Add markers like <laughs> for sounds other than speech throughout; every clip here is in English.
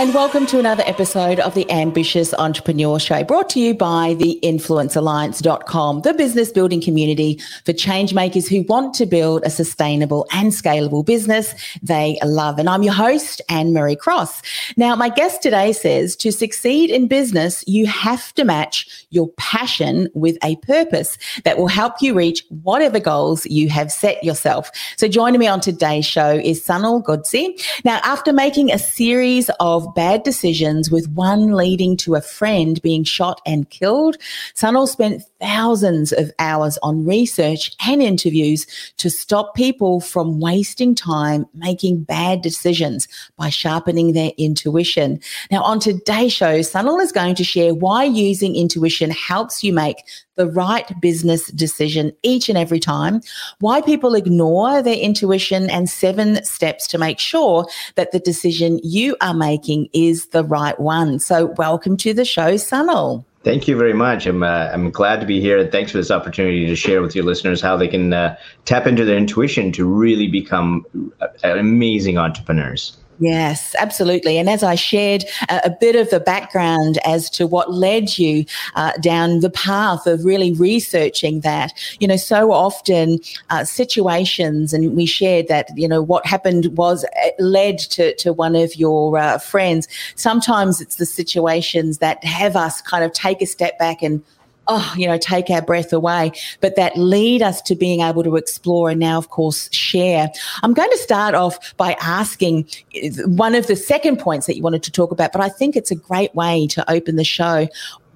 And welcome to another episode of the Ambitious Entrepreneur Show, brought to you by the influencealliance.com, the business building community for change makers who want to build a sustainable and scalable business they love. And I'm your host, Anne Marie Cross. Now, my guest today says to succeed in business, you have to match your passion with a purpose that will help you reach whatever goals you have set yourself. So joining me on today's show is Sunil Godse. Now, after making a series of bad decisions, with one leading to a friend being shot and killed, Sunil spent thousands of hours on research and interviews to stop people from wasting time making bad decisions by sharpening their intuition. Now, on today's show, Sunil is going to share why using intuition helps you make the right business decision each and every time, why people ignore their intuition, and seven steps to make sure that the decision you are making is the right one. So, welcome to the show, Sunil. Thank you very much. I'm uh, I'm glad to be here. Thanks for this opportunity to share with your listeners how they can uh, tap into their intuition to really become uh, amazing entrepreneurs. Yes, absolutely. And as I shared a, bit of the background as to what led you uh, down the path of really researching that, you know, so often uh, situations, and we shared that, you know, what happened was uh, led to, to one of your uh, friends. Sometimes it's the situations that have us kind of take a step back and oh, you know, take our breath away, but that lead us to being able to explore and now, of course, share. I'm going to start off by asking eh, one of the second points that you wanted to talk about, but I think it's a great way to open the show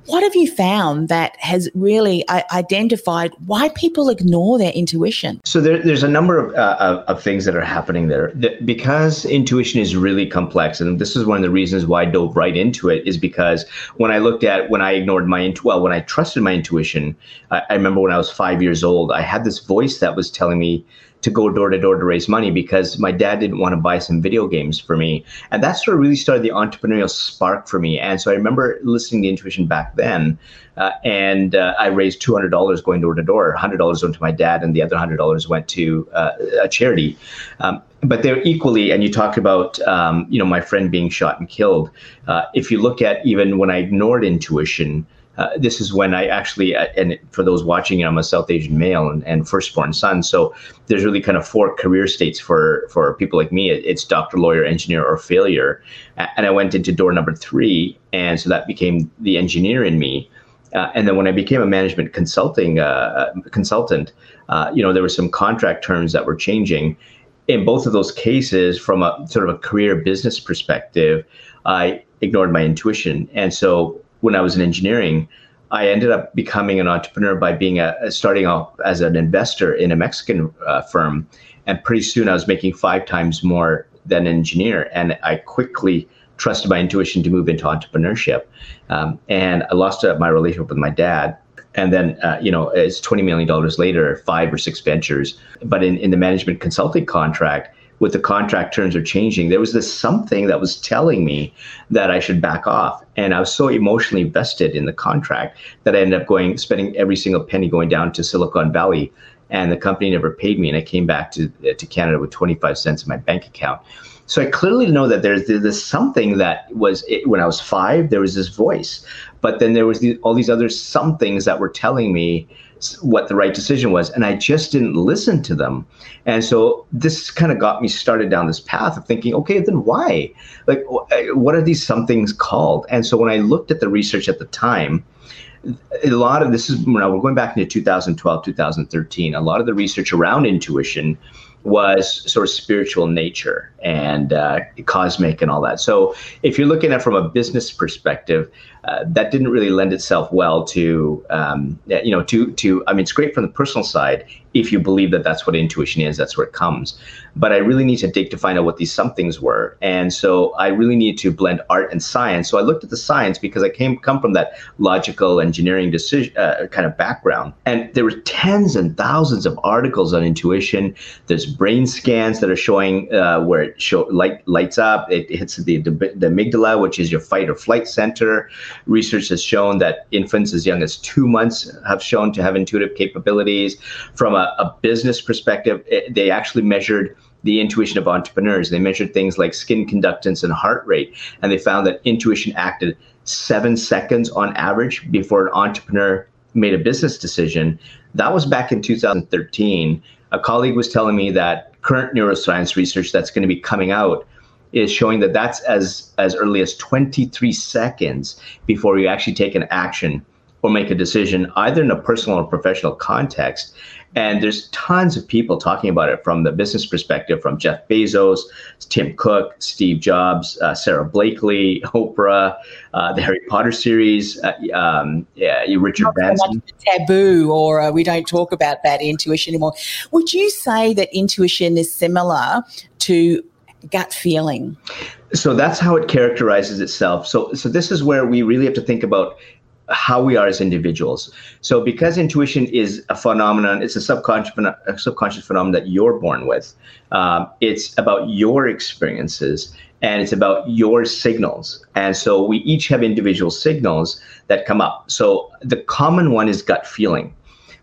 what have you found that has really identified why people ignore their intuition? So there, there's a number of, uh, of, things that are happening there. Because intuition is really complex, and this is one of the reasons why I dove right into it, is because when I looked at when I ignored my well, when I trusted my intuition, I, I remember when I was five years old, I had this voice that was telling me to go door to door to raise money because my dad didn't want to buy some video games for me. And that sort of really started the entrepreneurial spark for me. And so I remember listening to intuition back then. Uh, and uh, I raised $200 going door to door. $100 went to my dad, and the other $100 went to uh, a charity. Um, but they're equally, and you talk about, um, you know, my friend being shot and killed. Uh, if you look at even when I ignored intuition, uh, this is when I actually, uh, and for those watching, I'm a South Asian male and, and firstborn son. So there's really kind of four career states for for people like me. It's doctor, lawyer, engineer, or failure. And I went into door number three, and so that became the engineer in me. Uh, and then when I became a management consulting uh, uh, consultant, you know, there were some contract terms that were changing. In both of those cases, from a sort of a career business perspective, I ignored my intuition, and so when I was in engineering, I ended up becoming an entrepreneur by being a starting off as an investor in a Mexican uh, firm, and pretty soon I was making five times more than an engineer, and I quickly trusted my intuition to move into entrepreneurship, um, and I lost uh, my relationship with my dad. And then, uh, you know, it's $20 million later, five or six ventures. But in, in the management consulting contract, with the contract terms are changing, there was this something that was telling me that I should back off. And I was so emotionally vested in the contract that I ended up going, spending every single penny going down to Silicon Valley. And the company never paid me. And I came back to, uh, to Canada with 25 cents in my bank account. So I clearly know that there's, there's something that was it, when I was five, there was this voice, but then there was the, all these other somethings that were telling me what the right decision was and i just didn't listen to them. And so this kind of got me started down this path of thinking okay then why? Like what are these somethings called? And so when i looked at the research at the time a lot of this is when we're going back into 2012 2013 a lot of the research around intuition was sort of spiritual nature and uh, cosmic and all that. So if you're looking at from a business perspective, uh, that didn't really lend itself well to um, you know to to I mean it's great from the personal side if you believe that that's what intuition is, that's where it comes. But I really need to dig to find out what these somethings were. And so I really need to blend art and science. So I looked at the science because I came come from that logical engineering decision uh, kind of background. And there were tens and thousands of articles on intuition. There's brain scans that are showing uh, where it show light lights up. It hits the, the the amygdala, which is your fight or flight center. Research has shown that infants as young as two months have shown to have intuitive capabilities. From a, a business perspective, it, they actually measured the intuition of entrepreneurs. They measured things like skin conductance and heart rate, and they found that intuition acted seven seconds on average before an entrepreneur made a business decision. That was back in 2013. A colleague was telling me that current neuroscience research that's going to be coming out is showing that that's as as early as 23 seconds before you actually take an action or make a decision either in a personal or professional context and there's tons of people talking about it from the business perspective, from Jeff Bezos, Tim Cook, Steve Jobs, uh, Sara Blakely, Oprah, uh, the Harry Potter series, uh, um, yeah, Richard Not Branson. taboo, or uh, we don't talk about that intuition anymore. Would you say that intuition is similar to gut feeling? So that's how it characterizes itself. So, so this is where we really have to think about how we are as individuals. So because intuition is a phenomenon, it's a subconscious, a subconscious phenomenon that you're born with. Um, it's about your experiences and it's about your signals. And so we each have individual signals that come up. So the common one is gut feeling.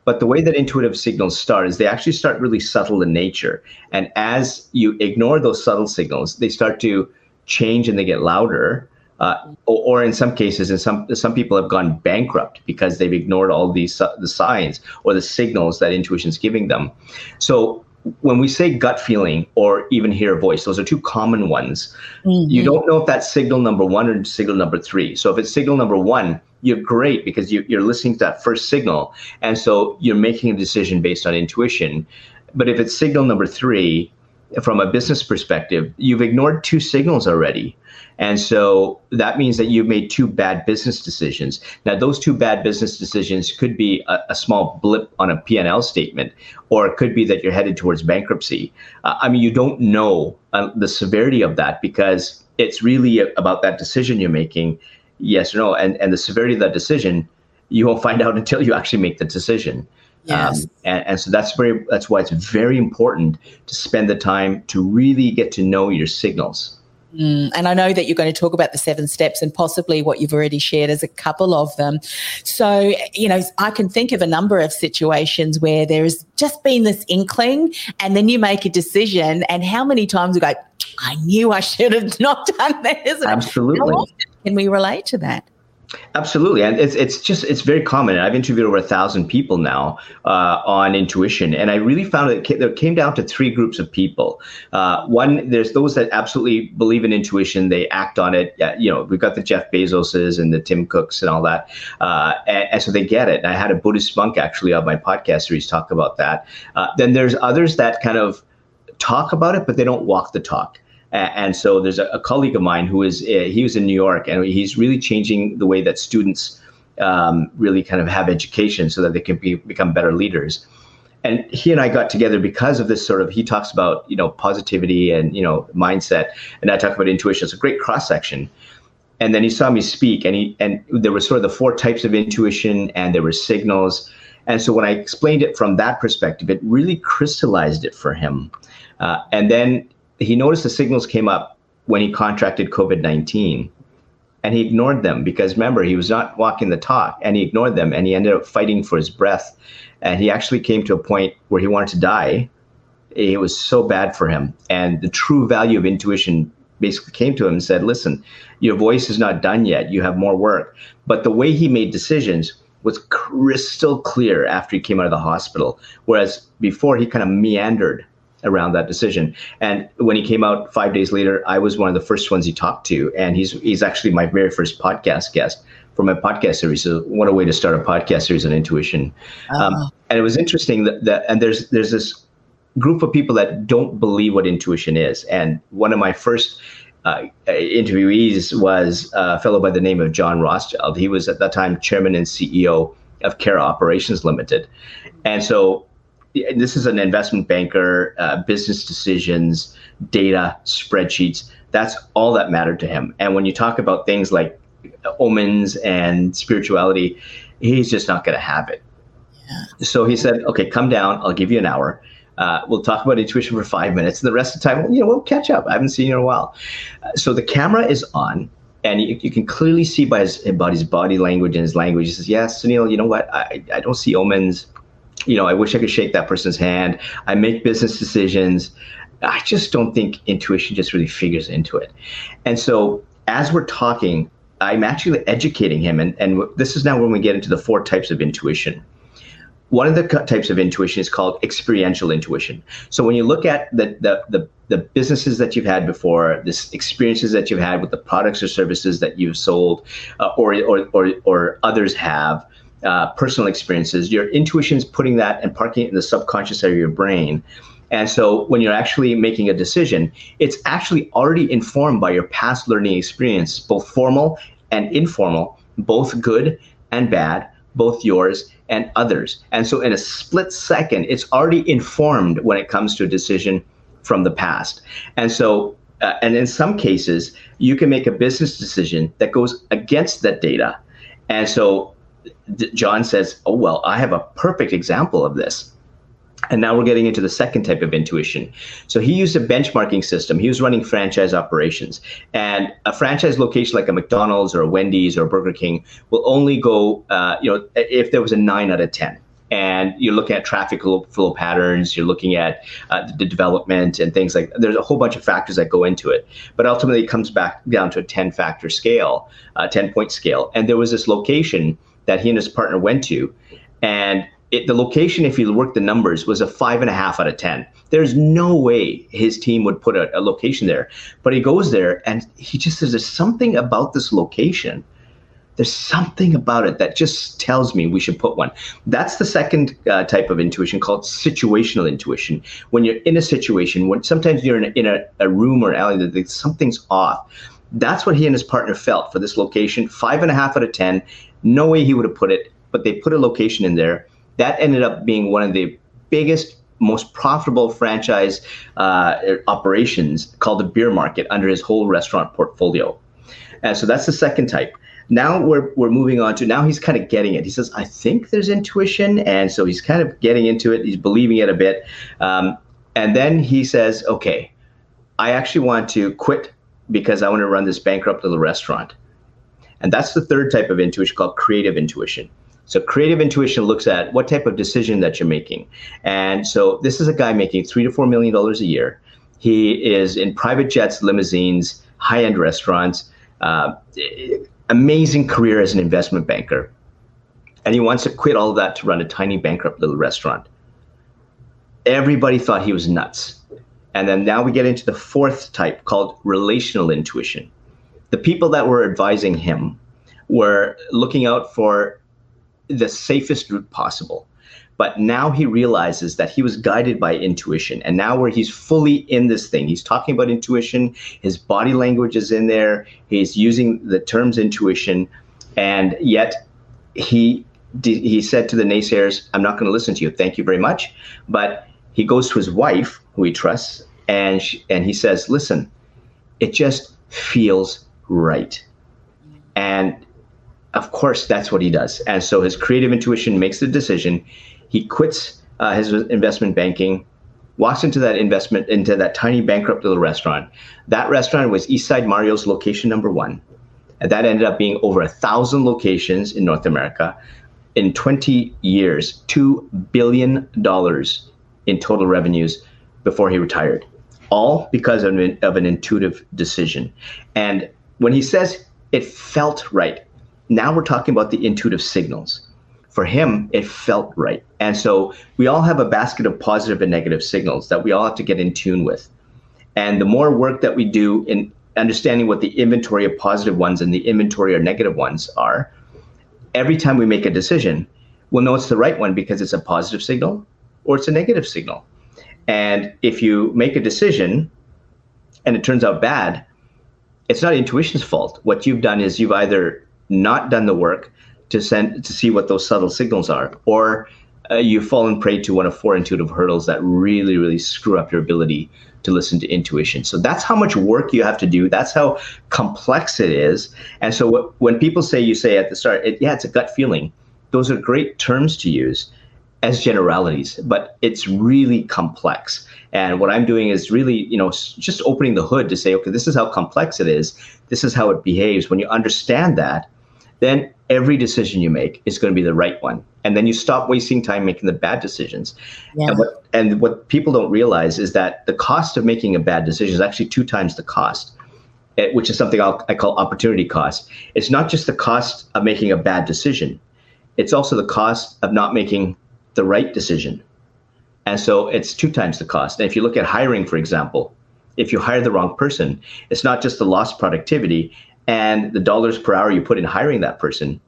But the way that intuitive signals start is they actually start really subtle in nature. And as you ignore those subtle signals, they start to change and they get louder uh, or, or, in some cases, and some some people have gone bankrupt because they've ignored all these uh, the signs or the signals that intuition is giving them. So when we say gut feeling or even hear a voice, those are two common ones. Mm-hmm. You don't know if that's signal number one or signal number three. So if it's signal number one, you're great because you, you're listening to that first signal, and so you're making a decision based on intuition. But if it's signal number three, from a business perspective, you've ignored two signals already. And so that means that you've made two bad business decisions. Now, those two bad business decisions could be a, a small blip on a P&L statement, or it could be that you're headed towards bankruptcy. Uh, I mean, you don't know uh, the severity of that because it's really about that decision you're making, yes or no. And, and the severity of that decision, you won't find out <laughs> until you actually make the decision. Yes. Um, and, and so that's very that's why it's very important to spend the time to really get to know your signals. Mm, and I know that you're going to talk about the seven steps and possibly what you've already shared as a couple of them. So, you know, I can think of a number of situations where there has just been this inkling and then you make a decision. And how many times we go, I knew I should have <laughs> not done this. Absolutely. can we relate to that? Absolutely, and it's it's just it's very common. I've interviewed over a thousand people now uh, on intuition, and I really found that it came down to three groups of people. Uh, one, there's those that absolutely believe in intuition; they act on it. you know, we've got the Jeff Bezoses and the Tim Cooks and all that, uh, and, and, so they get it. And I had a Buddhist monk actually on my podcast series talk about that. Uh, then there's others that kind of talk about it, but they don't walk the talk. And so there's a, a colleague of mine who is uh, he was in New York, and he's really changing the way that students um, really kind of have education so that they can be, become better leaders. And he and I got together because of this sort of. He talks about you know positivity and you know mindset, and I talk about intuition. It's a great cross section. And then he saw me speak, and he and there were sort of the four types of intuition, and there were signals. And so when I explained it from that perspective, it really crystallized it for him. Uh, and then he noticed the signals came up when he contracted COVID 19 and he ignored them because remember, he was not walking the talk and he ignored them and he ended up fighting for his breath. And he actually came to a point where he wanted to die. It was so bad for him. And the true value of intuition basically came to him and said, Listen, your voice is not done yet. You have more work. But the way he made decisions was crystal clear after he came out of the hospital. Whereas before, he kind of meandered around that decision. And when he came out five days later, I was one of the first ones he talked to, and he's he's actually my very first podcast guest for my podcast series. So what a way to start a podcast series on intuition. Uh-huh. Um, and it was interesting that, that and there's there's this group of people that don't believe what intuition is. And one of my first uh, interviewees was a fellow by the name of John Rothschild. He was at that time chairman and CEO of Care Operations Limited. And so this is an investment banker, uh, business decisions, data, spreadsheets. That's all that mattered to him. And when you talk about things like omens and spirituality, he's just not going to have it. Yeah. So he said, okay, come down. I'll give you an hour. Uh, we'll talk about intuition for five minutes. And the rest of the time, you know, we'll catch up. I haven't seen you in a while. Uh, so the camera is on and you, you, can clearly see by his, by his body language and his language. He says, yes, Sunil, you know what? I, I don't see omens. You know, I wish I could shake that person's hand. I make business decisions. I just don't think intuition just really figures into it. And so as we're talking, I'm actually educating him. And, and this is now when we get into the four types of intuition. One of the types of intuition is called experiential intuition. So when you look at the, the, the, the businesses that you've had before, this experiences that you've had with the products or services that you've sold, uh, or, or, or, or others have, uh, personal experiences, your intuition is putting that and parking it in the subconscious area of your brain. And so when you're actually making a decision, it's actually already informed by your past learning experience, both formal and informal, both good and bad, both yours and others. And so in a split second, it's already informed when it comes to a decision from the past. And so uh, and in some cases, you can make a business decision that goes against that data. And so John says, "Oh well, I have a perfect example of this." And now we're getting into the second type of intuition. So he used a benchmarking system. He was running franchise operations. And a franchise location like a McDonald's or a Wendy's or a Burger King will only go, uh, you know, if there was a nine out of 10 and you're looking at traffic flow patterns you're looking at uh, the development and things like there's a whole bunch of factors that go into it but ultimately it comes back down to a 10 factor scale a 10 point scale and there was this location that he and his partner went to and it, the location, if you work the numbers, was a five and a half out of 10. There's no way his team would put a, a location there. But he goes there and he just says, There's something about this location. There's something about it that just tells me we should put one. That's the second uh, type of intuition called situational intuition. When you're in a situation, when sometimes you're in a, in a, a room or alley that something's off. That's what he and his partner felt for this location. Five and a half out of 10. No way he would have put it, but they put a location in there. That ended up being one of the biggest most profitable franchise uh, operations called the beer market under his whole restaurant portfolio. And so that's the second type. Now we're, we're moving on to now he's kind of getting it. He says i think there's intuition and so he's kind of getting into it. He's believing it a bit. Um, and then he says okay i actually want to quit because i want to run this bankrupt little restaurant and that's the third type of intuition called creative intuition so creative intuition looks at what type of decision that you're making. And so this is a guy making three to four million dollars a year. He is in private jets, limousines, high-end restaurants, uh, amazing career as an investment banker. And he wants to quit all of that to run a tiny bankrupt little restaurant. Everybody thought he was nuts. And then now we get into the fourth type called relational intuition. The people that were advising him were looking out for the safest route possible. But now he realizes that he was guided by intuition. And now, where he's fully in this thing, he's talking about intuition, his body language is in there, he's using the terms intuition, and yet he he said to the naysayers, I'm not going to listen to you. Thank you very much. But he goes to his wife, who he trusts, and, she, and he says, Listen, it just feels right. And of course, that's what he does. And so his creative intuition makes the decision. He quits uh, his investment banking, walks into that investment, into that tiny bankrupt little restaurant. That restaurant was Eastside Mario's location number one. And that ended up being over a thousand locations in North America. In 20 years, $2 billion in total revenues before he retired, all because of an, of an intuitive decision. And when he says it felt right, now we're talking about the intuitive signals. For him, it felt right. And so we all have a basket of positive and negative signals that we all have to get in tune with. And the more work that we do in understanding what the inventory of positive ones and the inventory of negative ones are, every time we make a decision, we'll know it's the right one because it's a positive signal or it's a negative signal. And if you make a decision and it turns out bad, it's not intuition's fault. What you've done is you've either not done the work to send to see what those subtle signals are, or uh, you've fallen prey to one of four intuitive hurdles that really, really screw up your ability to listen to intuition. So that's how much work you have to do. That's how complex it is. And so w- when people say, you say at the start, it, yeah, it's a gut feeling. Those are great terms to use as generalities, but it's really complex. And what I'm doing is really, you know, just opening the hood to say, okay, this is how complex it is. This is how it behaves. When you understand that, then every decision you make is going to be the right one. And then you stop wasting time making the bad decisions. Yeah. And, what, and what people don't realize is that the cost of making a bad decision is actually two times the cost, eh, which is something I'll, I call opportunity cost. It's not just the cost of making a bad decision, it's also the cost of not making the right decision. And so it's two times the cost. And if you look at hiring, for example, if you hire the wrong person, it's not just the lost productivity and the dollars per hour you put in hiring that person.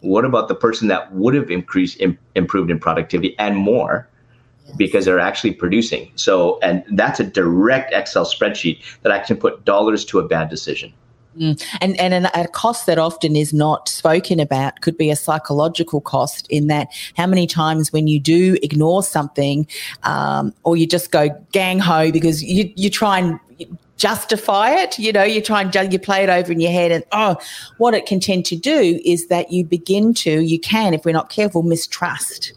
What about the person that would have increased, Im- improved in productivity and more? because they're actually producing. So, and that's a direct Excel spreadsheet that I can put dollars to a bad decision. Mm. And and a cost that often is not spoken about could be a psychological cost in that how many times when you do ignore something um, or you just go gang ho because you you try and justify it you know you try and you play it over in your head and oh what it can tend to do is that you begin to you can if we're not careful mistrust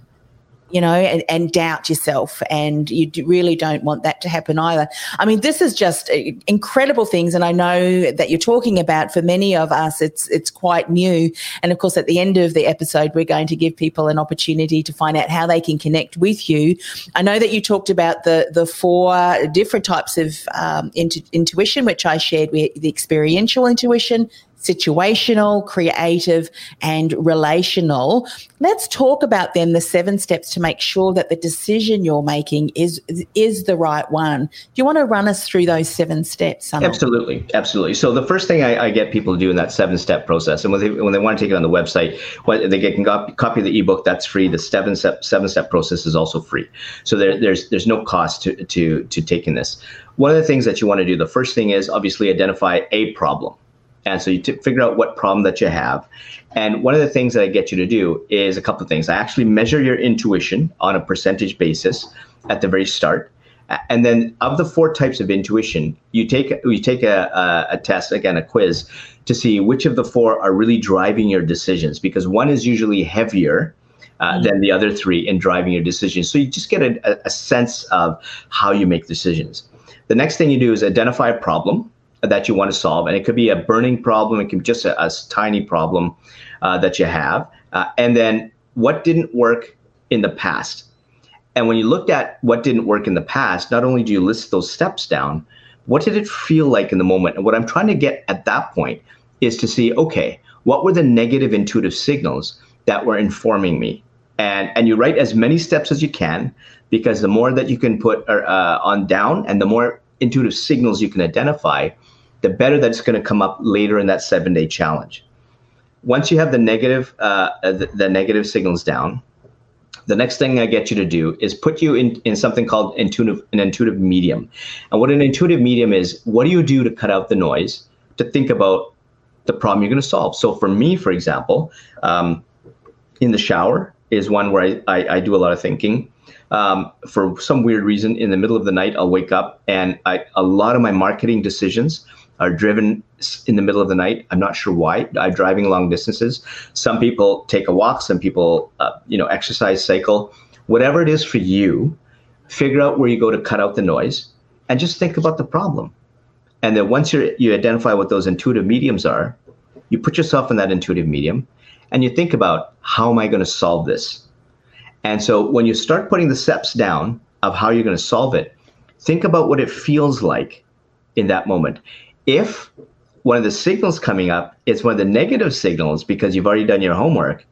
you know, and, and doubt yourself. And you really don't want that to happen either. I mean, this is just uh, incredible things. And I know that you're talking about for many of us, it's, it's quite new. And of course, at the end of the episode, we're going to give people an opportunity to find out how they can connect with you. I know that you talked about the, the four different types of um, intu- intuition, which I shared with the experiential intuition, situational, creative, and relational. Let's talk about then the seven steps to make sure that the decision you're making is is the right one. Do you want to run us through those seven steps? Sunil? Absolutely, absolutely. So the first thing I, I, get people to do in that seven step process, and when they when they want to take it on the website, what they get can copy, copy the ebook. That's free. The seven step seven step process is also free. So there, there's there's no cost to to to taking this. One of the things that you want to do, the first thing is obviously identify a problem. And so you t- figure out what problem that you have. And one of the things that I get you to do is a couple of things. I actually measure your intuition on a percentage basis at the very start. And then of the four types of intuition, you take you take a, a, a test, again, a quiz, to see which of the four are really driving your decisions because one is usually heavier uh, mm-hmm. than the other three in driving your decisions. So you just get a, a sense of how you make decisions. The next thing you do is identify a problem that you want to solve. And it could be a burning problem, it can be just a, a tiny problem uh, that you have. Uh, and then what didn't work in the past? And when you looked at what didn't work in the past, not only do you list those steps down, what did it feel like in the moment? And what I'm trying to get at that point is to see, okay, what were the negative intuitive signals that were informing me? And, and you write as many steps as you can because the more that you can put uh, on down and the more intuitive signals you can identify, the better that's going to come up later in that seven day challenge. Once you have the negative, uh, the, the, negative signals down, the next thing I get you to do is put you in, in something called intuitive, an intuitive medium. And what an intuitive medium is, what do you do to cut out the noise to think about the problem you're going to solve? So for me, for example, um, in the shower is one where I, I, I do a lot of thinking. Um, for some weird reason, in the middle of the night, I'll wake up and I, a lot of my marketing decisions are driven in the middle of the night. I'm not sure why. I'm driving long distances. Some people take a walk. Some people, uh, you know, exercise, cycle. Whatever it is for you, figure out where you go to cut out the noise, and just think about the problem. And then once you you identify what those intuitive mediums are, you put yourself in that intuitive medium, and you think about how am I going to solve this. And so when you start putting the steps down of how you're going to solve it, think about what it feels like in that moment if one of the signals coming up is one of the negative signals because you've already done your homework,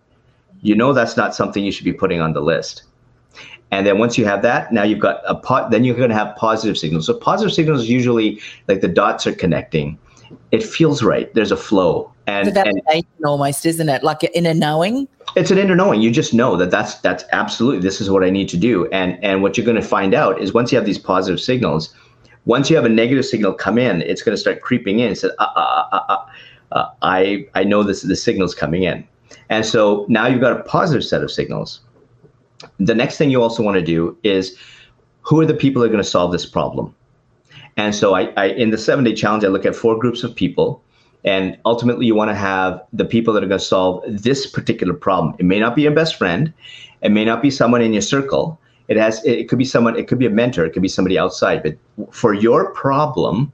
you know that's not something you should be putting on the list. And then once you have that, now you've got a pot, then you're going to have positive signals. So positive signals usually like the dots are connecting. It feels right. There's a flow. And, it's and almost, isn't it? Like in a knowing. It's an inner knowing. You just know that that's that's absolutely this is what I need to do. And and what you're going to find out is once you have these positive signals, once you have a negative signal come in, it's going to start creeping in. and say, uh, uh, uh, uh, I, I know this the signal's coming in. And so now you've got a positive set of signals. the next thing you also want to do is who are the people that are going to solve this problem? And so I, I in the seven day challenge, I look at four groups of people. And ultimately, you want to have the people that are going to solve this particular problem. It may not be your best friend, it may not be someone in your circle. It has it could be someone, it could be a mentor, it could be somebody outside. But for your problem,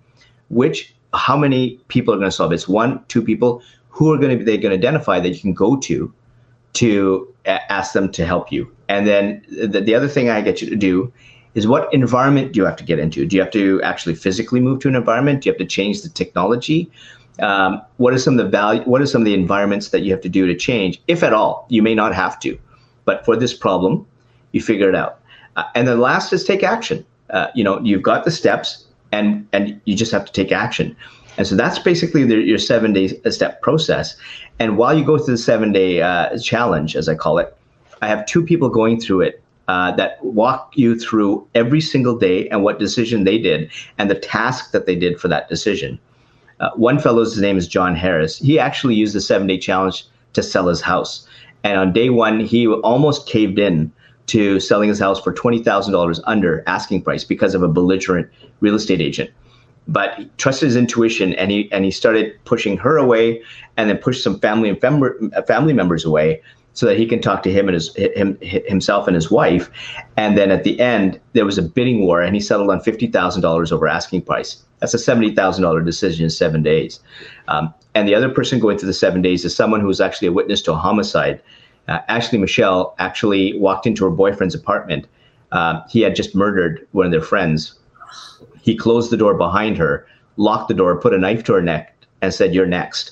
which how many people are going to solve it? It's one, two people. Who are going to they going to identify that you can go to to ask them to help you? And then the, the other thing I get you to do is what environment do you have to get into? Do you have to actually physically move to an environment? Do you have to change the technology? Um, what are some of the value? What are some of the environments that you have to do to change, if at all? You may not have to, but for this problem, you figure it out. Uh, and the last is take action. Uh, you know, you've got the steps, and and you just have to take action. And so that's basically the, your seven day step process. And while you go through the seven day uh, challenge, as I call it, I have two people going through it uh, that walk you through every single day and what decision they did and the task that they did for that decision. Uh, one fellow's name is John Harris. He actually used the seven day challenge to sell his house. And on day one, he almost caved in to selling his house for $20,000 under asking price because of a belligerent real estate agent. But trusted his intuition and he, and he started pushing her away and then pushed some family and fem- family members away so that he can talk to him and his him himself and his wife. And then at the end, there was a bidding war, and he settled on fifty thousand dollars over asking price. That's a seventy thousand dollar decision in seven days. Um, and the other person going through the seven days is someone who was actually a witness to a homicide. Uh, Ashley Michelle actually walked into her boyfriend's apartment. Uh, he had just murdered one of their friends. He closed the door behind her, locked the door, put a knife to her neck, and said, "You're next."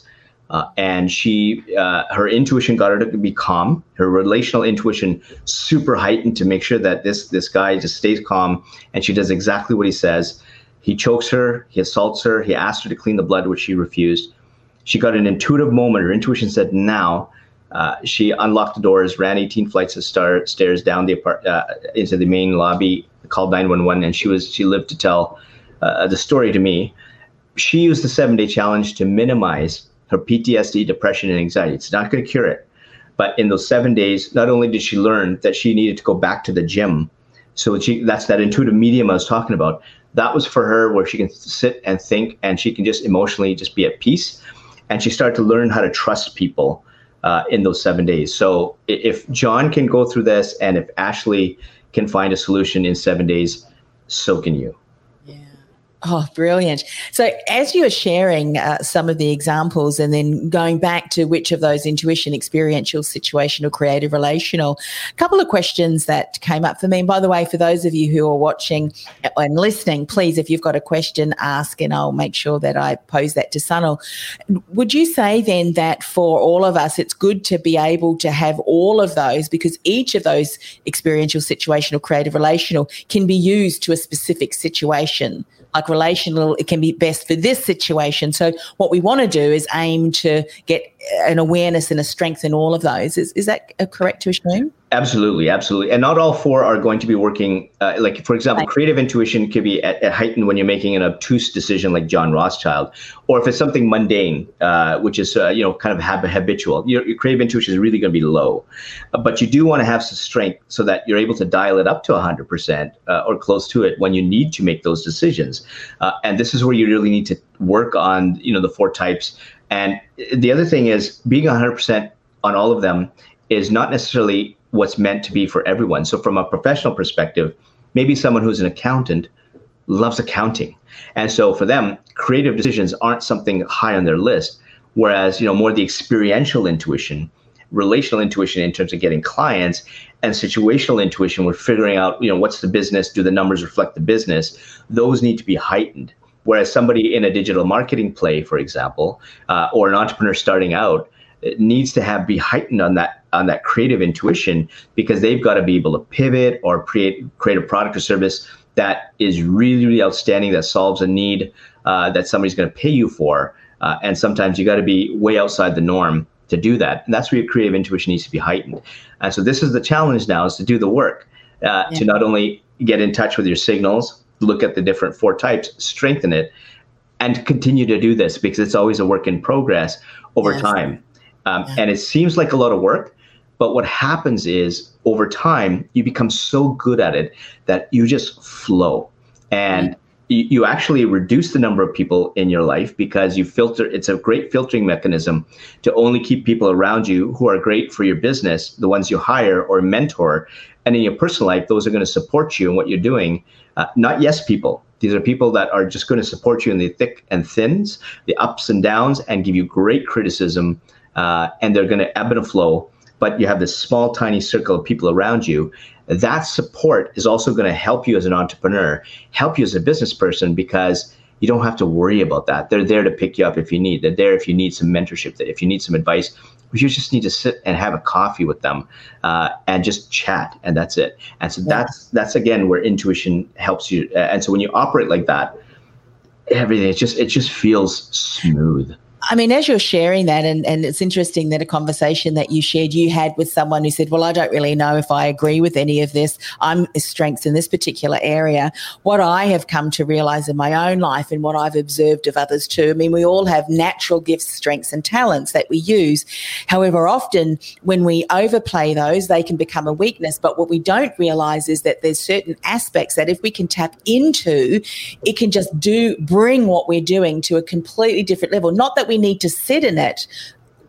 Uh, and she, uh, her intuition got her to be calm. Her relational intuition super heightened to make sure that this this guy just stays calm, and she does exactly what he says. He chokes her, he assaults her, he asks her to clean the blood, which she refused. She got an intuitive moment. Her intuition said, "Now." Uh, she unlocked the doors, ran 18 flights of star- stairs down the apart- uh, into the main lobby, called 911, and she was she lived to tell uh, the story to me. She used the seven day challenge to minimize her PTSD, depression, and anxiety. It's not going to cure it. But in those seven days, not only did she learn that she needed to go back to the gym, so she, that's that intuitive medium I was talking about. That was for her where she can sit and think and she can just emotionally just be at peace. And she started to learn how to trust people uh, in those seven days. So if John can go through this and if Ashley can find a solution in seven days, so can you. Oh, brilliant. So, as you're sharing uh, some of the examples and then going back to which of those intuition, experiential, situational, creative, relational, a couple of questions that came up for me. And by the way, for those of you who are watching and listening, please, if you've got a question, ask and I'll make sure that I pose that to Sunil. Would you say then that for all of us, it's good to be able to have all of those because each of those experiential, situational, creative, relational can be used to a specific situation? Like relational, it can be best for this situation. So what we want to do is aim to get an awareness and a strength in all of those. Is, is that correct to assume? Absolutely, absolutely. And not all four are going to be working. Uh, like, for example, creative intuition could be at, at, heightened when you're making an obtuse decision like John Rothschild, or if it's something mundane, uh, which is, uh, you know, kind of hab- habitual, your, your, creative intuition is really going to be low. Uh, but you do want to have some strength so that you're able to dial it up to 100% uh, or close to it when you need to make those decisions. Uh, and this is where you really need to work on, you know, the four types. And the other thing is being 100% on all of them is not necessarily what's meant to be for everyone. So from a professional perspective, maybe someone who's an accountant loves accounting. And so for them, creative decisions aren't something high on their list. Whereas, you know, more the experiential intuition, relational intuition in terms of getting clients, and situational intuition, we're figuring out, you know, what's the business? Do the numbers reflect the business? Those need to be heightened. Whereas somebody in a digital marketing play, for example, uh, or an entrepreneur starting out, needs to have be heightened on that on that creative intuition because they've got to be able to pivot or create create a product or service that is really really outstanding that solves a need uh, that somebody's going to pay you for uh, and sometimes you got to be way outside the norm to do that and that's where your creative intuition needs to be heightened and so this is the challenge now is to do the work uh, yeah. to not only get in touch with your signals look at the different four types strengthen it and continue to do this because it's always a work in progress over yes. time um, yeah. and it seems like a lot of work But what happens is over time, you become so good at it that you just flow. And you, you actually reduce the number of people in your life because you filter it's a great filtering mechanism to only keep people around you who are great for your business the ones you hire or mentor and in your personal life those are going to support you in what you're doing uh, not yes people these are people that are just going to support you in the thick and thins the ups and downs and give you great criticism uh, and they're going to ebb and flow but you have this small tiny circle of people around you that support is also going to help you as an entrepreneur, help you as a business person because you don't have to worry about that. They're there to pick you up if you need. They're there if you need some mentorship, that if you need some advice. You just need to sit and have a coffee with them uh, and just chat, and that's it. And so yeah. that's that's again where intuition helps you. And so when you operate like that, everything it just it just feels smooth. I mean, as you're sharing that, and, and it's interesting that a conversation that you shared you had with someone who said, Well, I don't really know if I agree with any of this. I'm strengths in this particular area. What I have come to realize in my own life and what I've observed of others too, I mean, we all have natural gifts, strengths, and talents that we use. However, often when we overplay those, they can become a weakness. But what we don't realize is that there's certain aspects that if we can tap into, it can just do bring what we're doing to a completely different level. Not that we we need to sit in it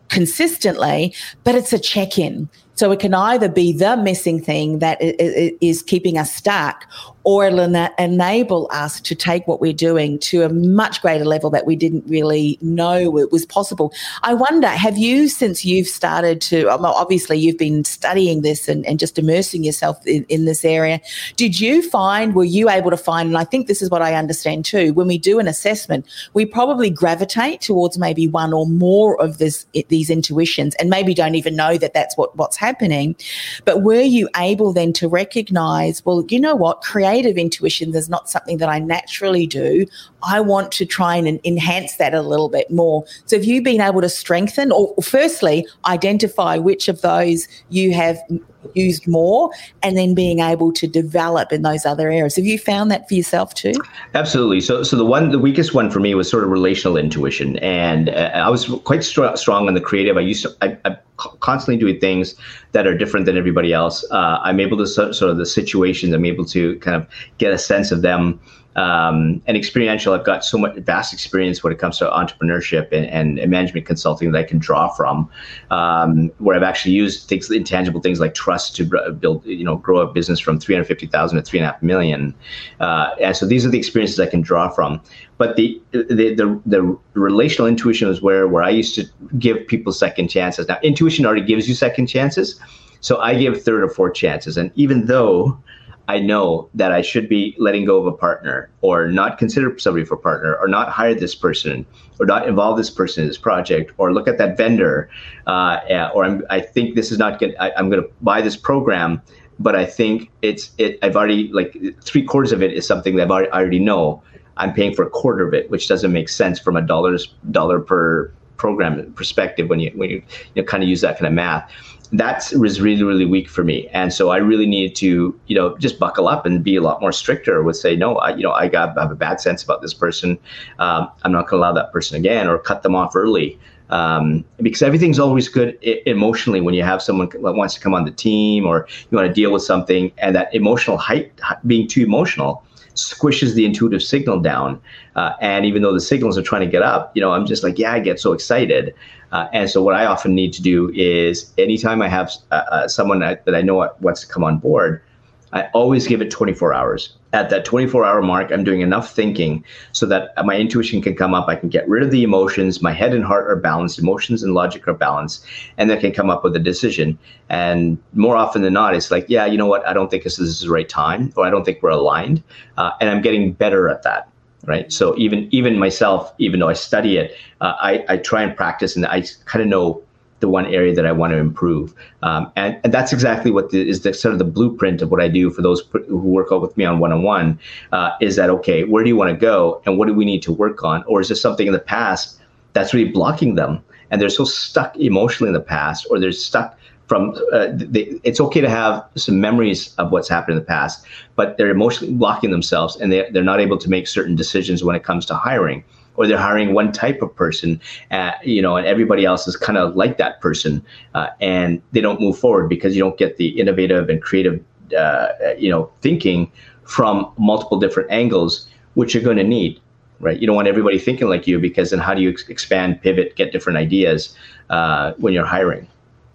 consistently, but it's a check in. So it can either be the missing thing that is keeping us stuck, or it'll enable us to take what we're doing to a much greater level that we didn't really know it was possible. I wonder, have you, since you've started to, um, obviously you've been studying this and, and just immersing yourself in, in this area, did you find, were you able to find, and I think this is what I understand too, when we do an assessment, we probably gravitate towards maybe one or more of this, these intuitions and maybe don't even know that that's what, what's happening. But were you able then to recognize, well, you know what, create creative intuition is not something that I naturally do. I want to try and enhance that a little bit more. So, have you been able to strengthen, or firstly, identify which of those you have used more and then being able to develop in those other areas. Have you found that for yourself too? Absolutely. So, so the one, the weakest one for me was sort of relational intuition. And uh, I was quite str- strong on the creative. I used to, I, I constantly doing things that are different than everybody else. Uh, I'm able to sort of the situations, I'm able to kind of get a sense of them um, and experiential. I've got so much vast experience when it comes to entrepreneurship and, and management consulting that I can draw from, um, where I've actually used things, intangible things like trust to build, you know, grow a business from 350,000 to three and a half million. Uh, and so these are the experiences I can draw from. But the, the, the, the relational intuition is where, where I used to give people second chances. Now, intuition already gives you second chances. So I give third or fourth chances. And even though I know that I should be letting go of a partner or not consider somebody for a partner or not hire this person or not involve this person in this project or look at that vendor uh, or I'm, I think this is not good. I, I'm going to buy this program, but I think it's it. I've already like three quarters of it is something that I already know. I'm paying for a quarter of it, which doesn't make sense from a dollars dollar per program perspective when you when you, you know, kind of use that kind of math. That was really really weak for me. And so i really needed to you know just buckle up and be a lot more stricter with say no i you know i got I have a bad sense about this person. Um, i'm not going to allow that person again or cut them off early. Um, because everything's always good emotionally when you have someone that wants to come on the team or you want to deal with something and that emotional height being too emotional squishes the intuitive signal down. Uh, and even though the signals are trying to get up, you know, I'm just like, yeah, I get so excited. Uh, and so what I often need to do is anytime I have uh, uh someone that, that I know wants to come on board, I always give it 24 hours. At that 24 hour mark, I'm doing enough thinking so that my intuition can come up. I can get rid of the emotions. My head and heart are balanced. Emotions and logic are balanced. And then can come up with a decision. And more often than not, it's like, yeah, you know what? I don't think this is the right time, or I don't think we're aligned. Uh, and I'm getting better at that right so even even myself even though i study it uh, I, I try and practice and i kind of know the one area that I want to improve. Um, and, and that's exactly what the, is the sort of the blueprint of what I do for those who work out with me on one-on-one uh, is that, okay, where do you want to go and what do we need to work on? Or is there something in the past that's really blocking them? And they're so stuck emotionally in the past or they're stuck from uh, they, it's okay to have some memories of what's happened in the past but they're emotionally blocking themselves and they, they're not able to make certain decisions when it comes to hiring or they're hiring one type of person, uh, you know, and everybody else is kind of like that person, uh, and they don't move forward because you don't get the innovative and creative, uh, you know, thinking from multiple different angles, which you're going to need, right? You don't want everybody thinking like you because then how do you ex- expand, pivot, get different ideas uh, when you're hiring?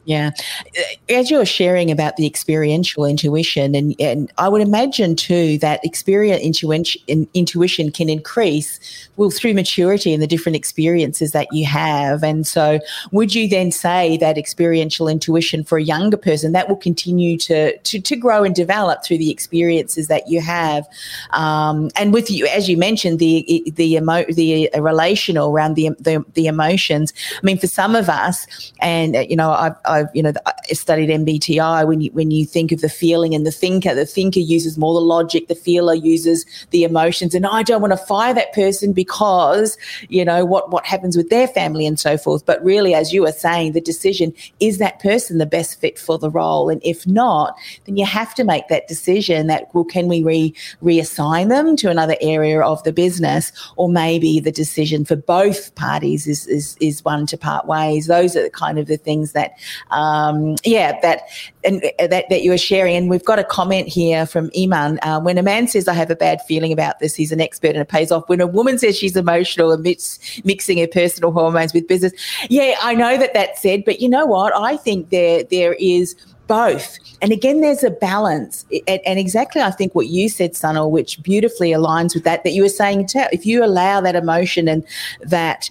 Yeah. Uh, as you were sharing about the experiential intuition, and, and I would imagine too that experience intuition, intuition can increase well through maturity and the different experiences that you have. And so, would you then say that experiential intuition for a younger person that will continue to to, to grow and develop through the experiences that you have? Um, and with you, as you mentioned, the the emo- the uh, relational around the, the the emotions. I mean, for some of us, and uh, you know, I've, I've I've you know studied MBTI. When you when you think of the feeling and the thinker, the thinker uses more the logic, the feeler uses the emotions, and I don't want to fire that person because you know what what happens with their family and so forth. But really, as you are saying, the decision is that person the best fit for the role, and if not, then you have to make that decision. That well, can we re reassign them to another area of the business, or maybe the decision for both parties is is is one to part ways. Those are kind of the things that um, yeah, that and uh, that, that you were sharing. And we've got a comment here from Iman. Uh, when a man says, I have a bad feeling about this, he's an expert and it pays off. When a woman says she's emotional and mix, mixing her personal hormones with business, yeah, I know that that's said, but you know what? I think there there is both. And again, there's a balance. And, and, exactly, I think what you said, Sunil, which beautifully aligns with that, that you were saying, if you allow that emotion and that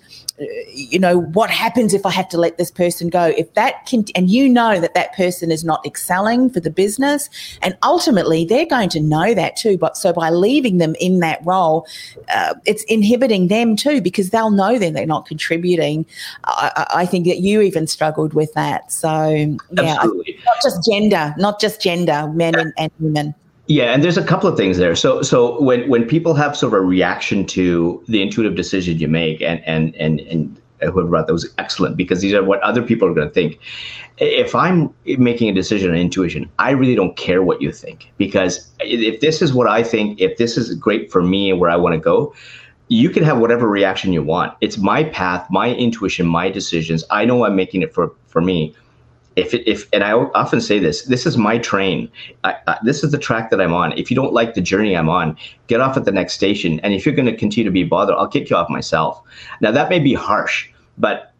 you know, what happens if I have to let this person go? If that can, and you know that that person is not excelling for the business, and ultimately they're going to know that too. But so by leaving them in that role, uh, it's inhibiting them too because they'll know then they're not contributing. I, I, think that you even struggled with that. So yeah, not just gender, not just gender, men and, and women. Yeah, and there's a couple of things there. So so when when people have sort of a reaction to the intuitive decision you make, and and and and uh, whoever brought that was excellent because these are what other people are going to think. If I'm making a decision on intuition, I really don't care what you think because if this is what I think, if this is great for me and where I want to go, you can have whatever reaction you want. It's my path, my intuition, my decisions. I know I'm making it for for me if if and I often say this, this is my train. I, I, this is the track that I'm on. If you don't like the journey I'm on, get off at the next station. And if you're going to continue to be bothered, I'll kick you off myself. Now that may be harsh, but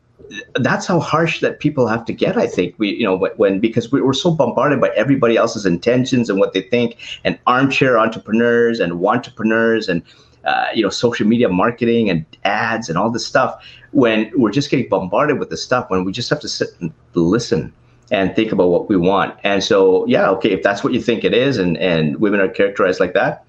that's how harsh that people have to get. I think we, you know, when because we, are so bombarded by everybody else's intentions and what they think, and armchair entrepreneurs and entrepreneurs and uh, you know social media marketing and ads and all this stuff. When we're just getting bombarded with the stuff, when we just have to sit and listen and think about what we want. And so, yeah, okay, if that's what you think it is, and and women are characterized like that,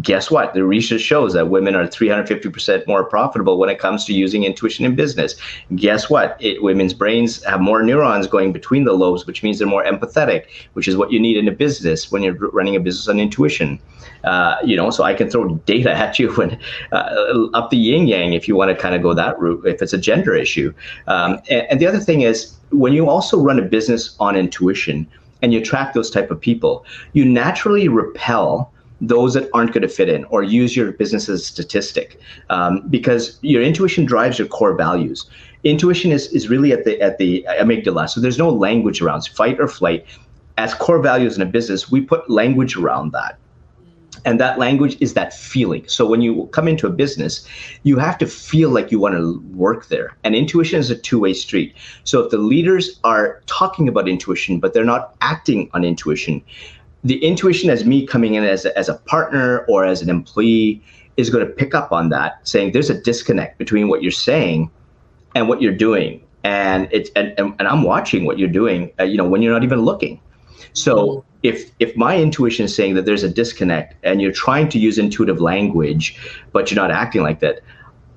guess what? The research shows that women are 350% more profitable when it comes to using intuition in business. Guess what? It, women's brains have more neurons going between the lobes, which means they're more empathetic, which is what you need in a business when you're running a business on intuition. Uh, you know, so I can throw data <laughs> at you when uh, up the yin yang if you want to kind of go that route, if it's a gender issue. Um, and, and the other thing is, when you also run a business on intuition and you attract those type of people, you naturally repel those that aren't going to fit in or use your business as a statistic um, because your intuition drives your core values intuition is, is really at the at the amygdala so there's no language around fight or flight as core values in a business we put language around that and that language is that feeling. So when you come into a business, you have to feel like you want to work there. And intuition is a two way street. So if the leaders are talking about intuition, but they're not acting on intuition, the intuition as me coming in as a, as a partner or as an employee is going to pick up on that, saying there's a disconnect between what you're saying and what you're doing. And it's and, and, and I'm watching what you're doing, uh, you know, when you're not even looking. So mm-hmm if if my intuition is saying that there's a disconnect and you're trying to use intuitive language but you're not acting like that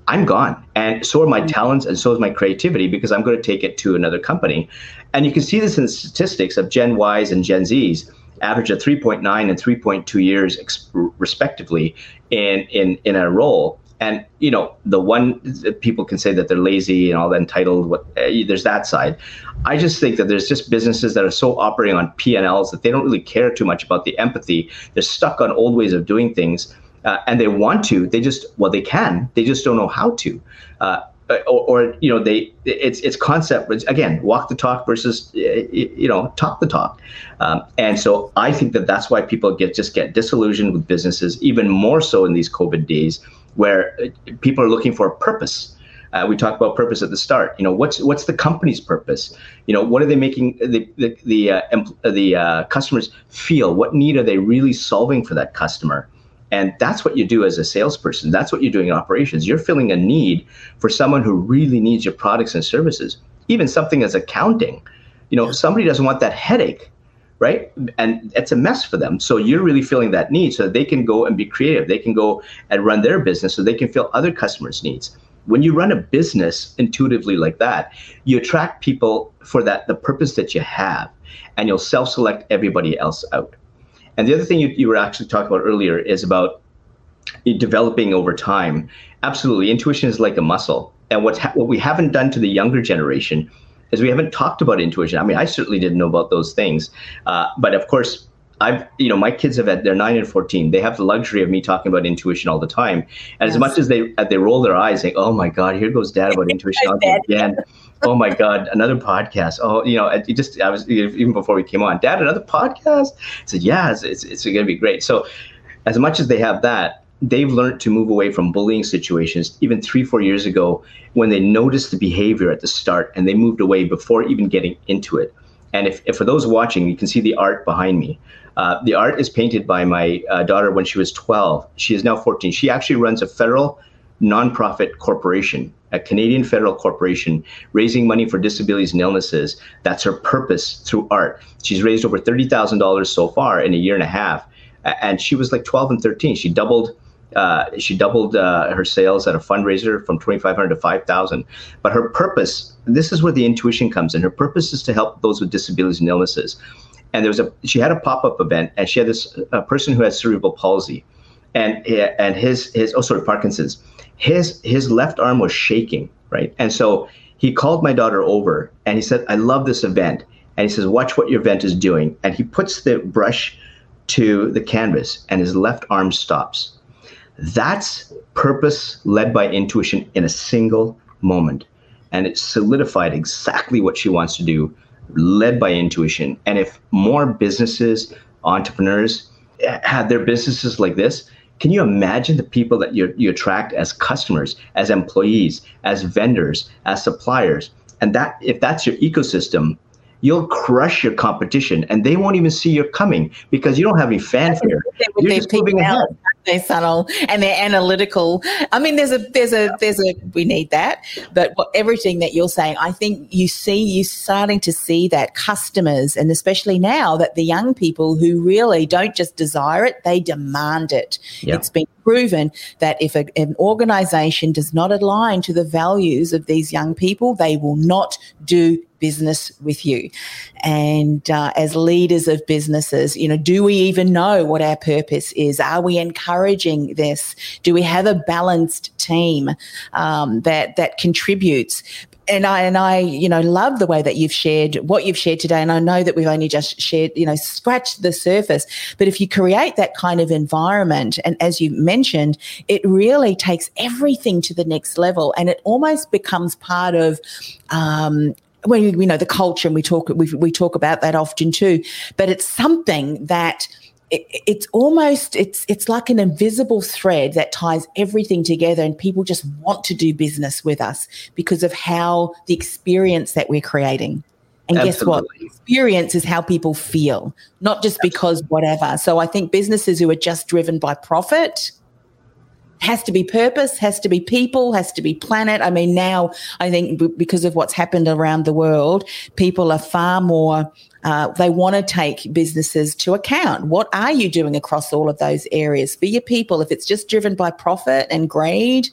i'm gone and so are my mm-hmm. talents and so is my creativity because i'm going to take it to another company and you can see this in the statistics of gen y's and gen z's average of 3.9 and 3.2 years ex- respectively in in in a role and you know the one people can say that they're lazy and all that entitled what uh, there's that side i just think that there's just businesses that are so operating on p&l's that they don't really care too much about the empathy they're stuck on old ways of doing things uh, and they want to. They just well, they can. They just don't know how to. Uh, or, or, you know they it's it's concept but again walk the talk versus you know talk the talk um, and so i think that that's why people get just get disillusioned with businesses even more so in these covid days where people are looking for a purpose uh, we talked about purpose at the start. You know, what's what's the company's purpose? You know, what are they making the the the, uh, empl- the uh, customers feel? What need are they really solving for that customer? And that's what you do as a salesperson. That's what you're doing in operations. You're filling a need for someone who really needs your products and services. Even something as accounting. You know, somebody doesn't want that headache right? And it's a mess for them. So you're really filling that need so that they can go and be creative. They can go and run their business so they can fill other customers' needs when you run a business intuitively like that, you attract people for that the purpose that you have, and you'll self-select everybody else out. And the other thing you, you were actually talking about earlier is about developing over time. Absolutely, intuition is like a muscle, and what's ha- what we haven't done to the younger generation is we haven't talked about intuition. I mean, I certainly didn't know about those things, uh, but of course, I've, you know, my kids have had, they're nine and 14. They have the luxury of me talking about intuition all the time. And yes. as much as they, they roll their eyes like, oh my God, here goes dad about <laughs> intuition again. <laughs> oh my God, another podcast. Oh, you know, it just, I was, even before we came on, dad, another podcast? I said, yeah, it's, it's, it's going to be great. So as much as they have that, they've learned to move away from bullying situations even three, four years ago when they noticed the behavior at the start and they moved away before even getting into it. And if, if for those watching, you can see the art behind me. Uh, the art is painted by my uh, daughter when she was 12. She is now 14. She actually runs a federal nonprofit corporation, a Canadian federal corporation, raising money for disabilities and illnesses. That's her purpose through art. She's raised over $30,000 so far in a year and a half. And she was like 12 and 13. She doubled. Uh, she doubled uh, her sales at a fundraiser from 2,500 to 5,000. But her purpose, this is where the intuition comes in. Her purpose is to help those with disabilities and illnesses and there was a she had a pop-up event and she had this a person who has cerebral palsy and and his his oh sorry parkinson's his his left arm was shaking right? And so he called my daughter over and he said i love this event. And he says watch what your event is doing. And he puts the brush to the canvas and his left arm stops. That's purpose led by intuition in a single moment. And it solidified exactly what she wants to do led by intuition. And if more businesses, entrepreneurs eh, had their businesses like this, can you imagine the people that you, you attract as customers, as employees, as vendors, as suppliers? And that if that's your ecosystem, you'll crush your competition and they won't even see you're coming because you don't have any fanfare. You're just moving ahead they're subtle and they're analytical. I mean, there's a there's a there's a we need that, but what, everything that you're saying, I think you see you're starting to see that customers, and especially now that the young people who really don't just desire it, they demand it. Yeah. It's been proven that if a, an organization does not align to the values of these young people, they will not do business with you. And uh, as leaders of businesses, you know, do we even know what our purpose is? Are we encouraging this? Do we have a balanced team um, that that contributes? And I and I, you know, love the way that you've shared what you've shared today. And I know that we've only just shared, you know, scratched the surface. But if you create that kind of environment, and as you mentioned, it really takes everything to the next level, and it almost becomes part of. Um, when you know the culture, and we talk we, we talk about that often too, but it's something that it, it's almost it's it's like an invisible thread that ties everything together and people just want to do business with us because of how the experience that we're creating and Absolutely. guess what experience is how people feel not just because whatever so i think businesses who are just driven by profit has to be purpose, has to be people, has to be planet. I mean, now I think because of what's happened around the world, people are far more, uh, they want to take businesses to account. What are you doing across all of those areas for your people? If it's just driven by profit and greed,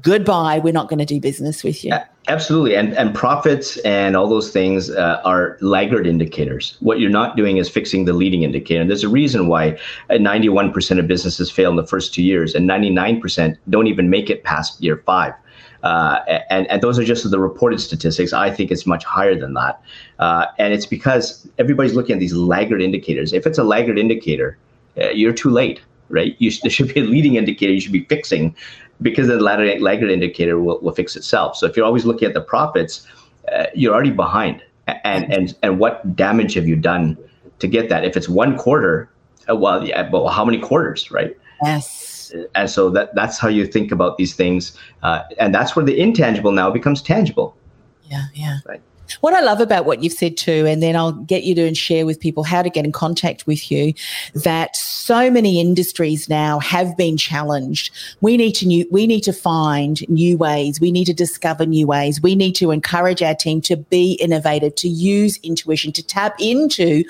goodbye, we're not going to do business with you. Absolutely, and and profits and all those things uh, are laggard indicators. What you're not doing is fixing the leading indicator. And there's a reason why 91% of businesses fail in the first two years, and 99% don't even make it past year five. Uh, and and those are just the reported statistics. I think it's much higher than that, uh, and it's because everybody's looking at these laggard indicators. If it's a laggard indicator, uh, you're too late right? You there should be a leading indicator you should be fixing because the laggard, laggard indicator will, will fix itself. So if you're always looking at the profits, uh, you're already behind. And, and, and what damage have you done to get that? If it's one quarter, uh, well, yeah, but how many quarters, right? Yes. And so that that's how you think about these things, uh, and that's where the intangible now becomes tangible. Yeah, yeah. Right. What I love about what you've said too, and then I'll get you to and share with people how to get in contact with you, that so many industries now have been challenged. We need to new, we need to find new ways. We need to discover new ways. We need to encourage our team to be innovative, to use intuition, to tap into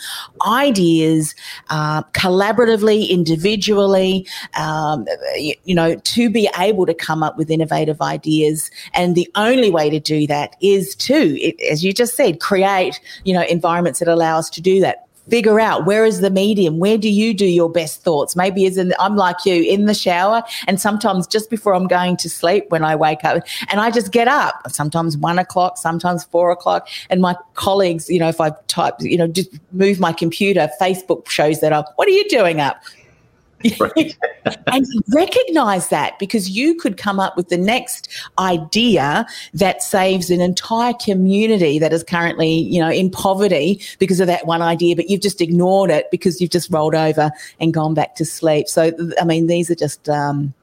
ideas uh, collaboratively, individually. Um, you, you know, to be able to come up with innovative ideas. And the only way to do that is to, as you you just said, create, you know, environments that allow us to do that. Figure out where is the medium? Where do you do your best thoughts? Maybe as in i'm like you in the shower and sometimes just before i'm going to sleep when i wake up and i just get up. Sometimes one o'clock sometimes four o'clock and my colleagues you know if i type you know just move my computer facebook shows that up what are you doing up Right. <laughs> and recognize that because you could come up with the next idea that saves an entire community that is currently, you know, in poverty because of that one idea, but you've just ignored it because you've just rolled over and gone back to sleep. So, I mean, these are just, um,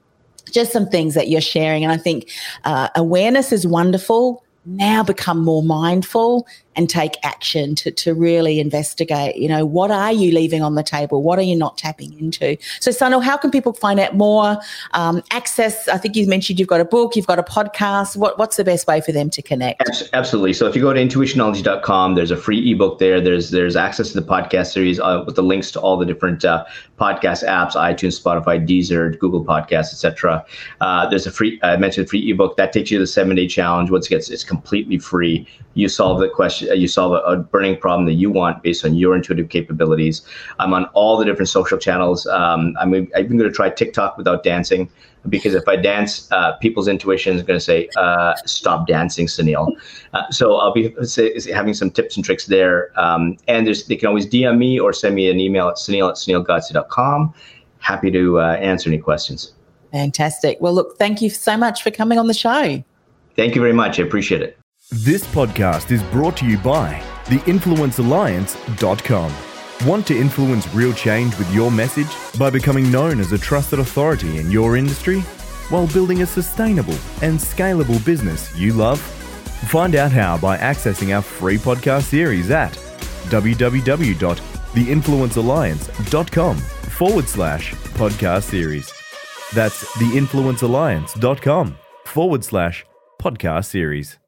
just some things that you're sharing. And I think uh, awareness is wonderful. Now become more mindful and take action to, to really investigate, you know, what are you leaving on the table? What are you not tapping into? So, Sunil, how can people find out more? Um, access, I think you mentioned you've got a book, you've got a podcast. What, what's the best way for them to connect? Absolutely. So if you go to intuitionology.com, there's a free ebook there. There's there's access to the podcast series uh, with the links to all the different uh, podcast apps, iTunes, Spotify, Deezer, Google Podcasts, etc. Uh, there's a free, I mentioned free ebook that takes you to the seven day challenge. Once it gets, it's completely free. You solve the question you solve a, a, burning problem that you want based on your intuitive capabilities. I'm on all the different social channels. Um, I'm, I'm even going to try TikTok without dancing because if I dance, uh, people's intuition is going to say, uh, "Stop dancing, Sunil." Uh, so I'll be <laughs> say, having some tips and tricks there. Um, and they can always DM me or send me an email at sunil at sunilgodse.com. Happy to uh, answer any questions. Fantastic. Well, look, thank you so much for coming on the show. Thank you very much. I appreciate it. This podcast is brought to you by theinfluencealliance.com. Want to influence real change with your message by becoming known as a trusted authority in your industry while building a sustainable and scalable business you love? Find out how by accessing our free podcast series at www.theinfluencealliance.com forward slash podcast series. That's theinfluencealliance.com forward slash podcast series.